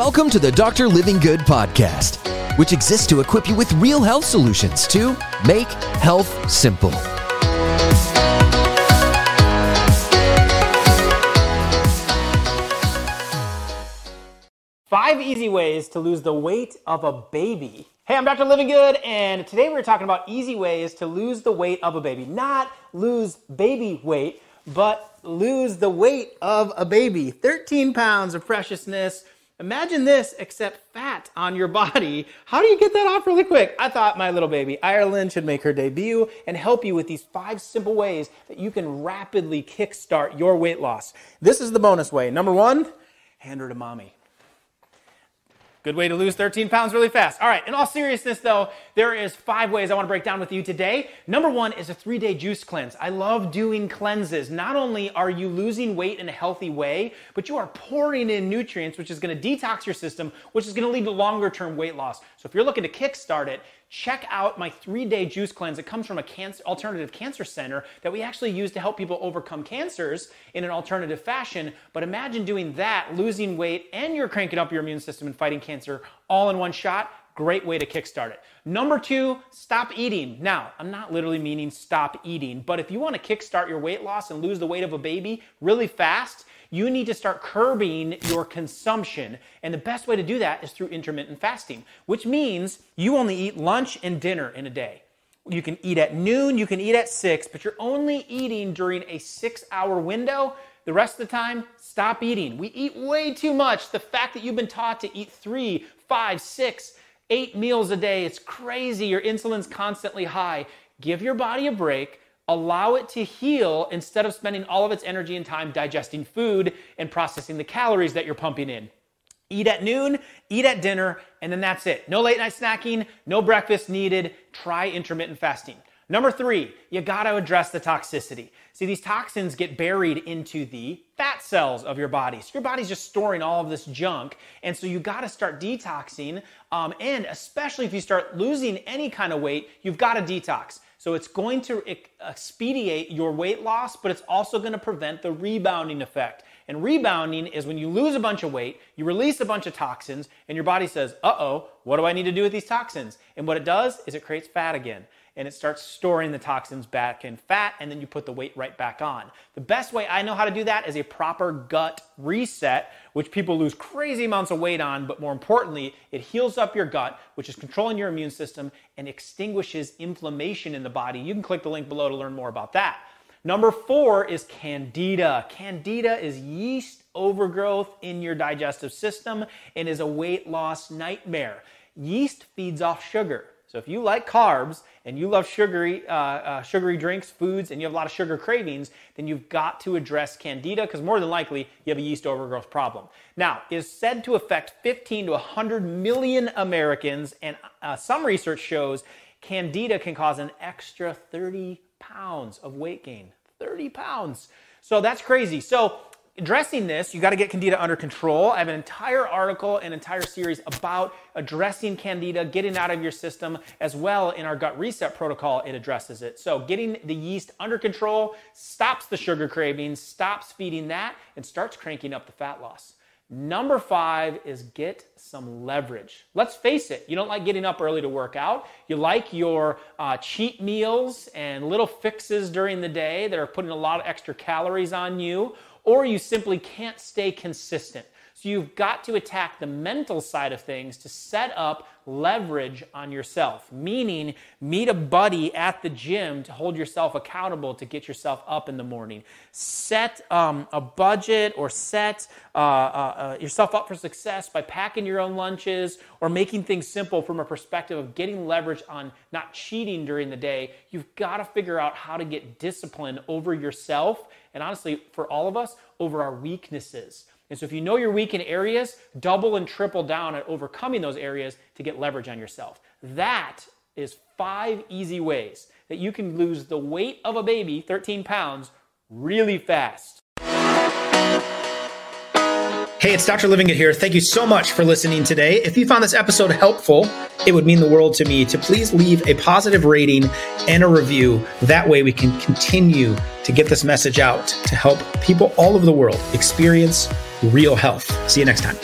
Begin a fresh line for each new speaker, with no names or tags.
Welcome to the Dr. Livingood podcast, which exists to equip you with real health solutions to make health simple.
Five easy ways to lose the weight of a baby. Hey, I'm Dr. Livingood, and today we're talking about easy ways to lose the weight of a baby. Not lose baby weight, but lose the weight of a baby. 13 pounds of preciousness. Imagine this, except fat on your body. How do you get that off really quick? I thought my little baby Ireland should make her debut and help you with these five simple ways that you can rapidly kickstart your weight loss. This is the bonus way. Number one, hand her to mommy. Good way to lose 13 pounds really fast. All right, in all seriousness though, there is five ways I want to break down with you today. Number one is a three day juice cleanse. I love doing cleanses. Not only are you losing weight in a healthy way, but you are pouring in nutrients, which is going to detox your system, which is going to lead to longer term weight loss. So if you're looking to kickstart it, check out my three day juice cleanse. It comes from a cancer, alternative cancer center that we actually use to help people overcome cancers in an alternative fashion. But imagine doing that, losing weight, and you're cranking up your immune system and fighting cancer all in one shot. Great way to kickstart it. Number two, stop eating. Now, I'm not literally meaning stop eating, but if you want to kickstart your weight loss and lose the weight of a baby really fast, you need to start curbing your consumption. And the best way to do that is through intermittent fasting, which means you only eat lunch and dinner in a day. You can eat at noon, you can eat at six, but you're only eating during a six hour window. The rest of the time, stop eating. We eat way too much. The fact that you've been taught to eat three, five, six, eight meals a day, it's crazy. Your insulin's constantly high. Give your body a break allow it to heal instead of spending all of its energy and time digesting food and processing the calories that you're pumping in. Eat at noon, eat at dinner, and then that's it. No late night snacking, no breakfast needed. Try intermittent fasting. Number three, you gotta address the toxicity. See, these toxins get buried into the fat cells of your body. So your body's just storing all of this junk. And so you gotta start detoxing. Um, and especially if you start losing any kind of weight, you've gotta detox. So it's going to expedite your weight loss, but it's also going to prevent the rebounding effect. And rebounding is when you lose a bunch of weight, you release a bunch of toxins, and your body says, uh oh, what do I need to do with these toxins? And what it does is it creates fat again and it starts storing the toxins back in fat, and then you put the weight right back on. The best way I know how to do that is a proper gut reset, which people lose crazy amounts of weight on, but more importantly, it heals up your gut, which is controlling your immune system and extinguishes inflammation in the body. You can click the link below to learn more about that. Number four is candida. Candida is yeast overgrowth in your digestive system and is a weight loss nightmare. Yeast feeds off sugar. So if you like carbs and you love sugary, uh, uh, sugary drinks, foods, and you have a lot of sugar cravings, then you've got to address candida because more than likely you have a yeast overgrowth problem. Now, it is said to affect 15 to 100 million Americans, and uh, some research shows candida can cause an extra 30 pounds of weight gain. 30 pounds. So that's crazy. So addressing this, you got to get candida under control. I have an entire article, an entire series about addressing candida, getting out of your system, as well in our gut reset protocol, it addresses it. So, getting the yeast under control stops the sugar cravings, stops feeding that, and starts cranking up the fat loss. Number five is get some leverage. Let's face it, you don't like getting up early to work out. You like your uh, cheat meals and little fixes during the day that are putting a lot of extra calories on you or you simply can't stay consistent. So you've got to attack the mental side of things to set up leverage on yourself, meaning meet a buddy at the gym to hold yourself accountable to get yourself up in the morning. Set um, a budget or set uh, uh, uh, yourself up for success by packing your own lunches or making things simple from a perspective of getting leverage on not cheating during the day. You've got to figure out how to get discipline over yourself and honestly, for all of us, over our weaknesses. And so if you know you're weak in areas, double and triple down at overcoming those areas to get leverage on yourself. That is five easy ways that you can lose the weight of a baby, 13 pounds, really fast.
Hey, it's Dr. Livingood here. Thank you so much for listening today. If you found this episode helpful, it would mean the world to me to please leave a positive rating and a review. That way we can continue to get this message out to help people all over the world experience real health. See you next time.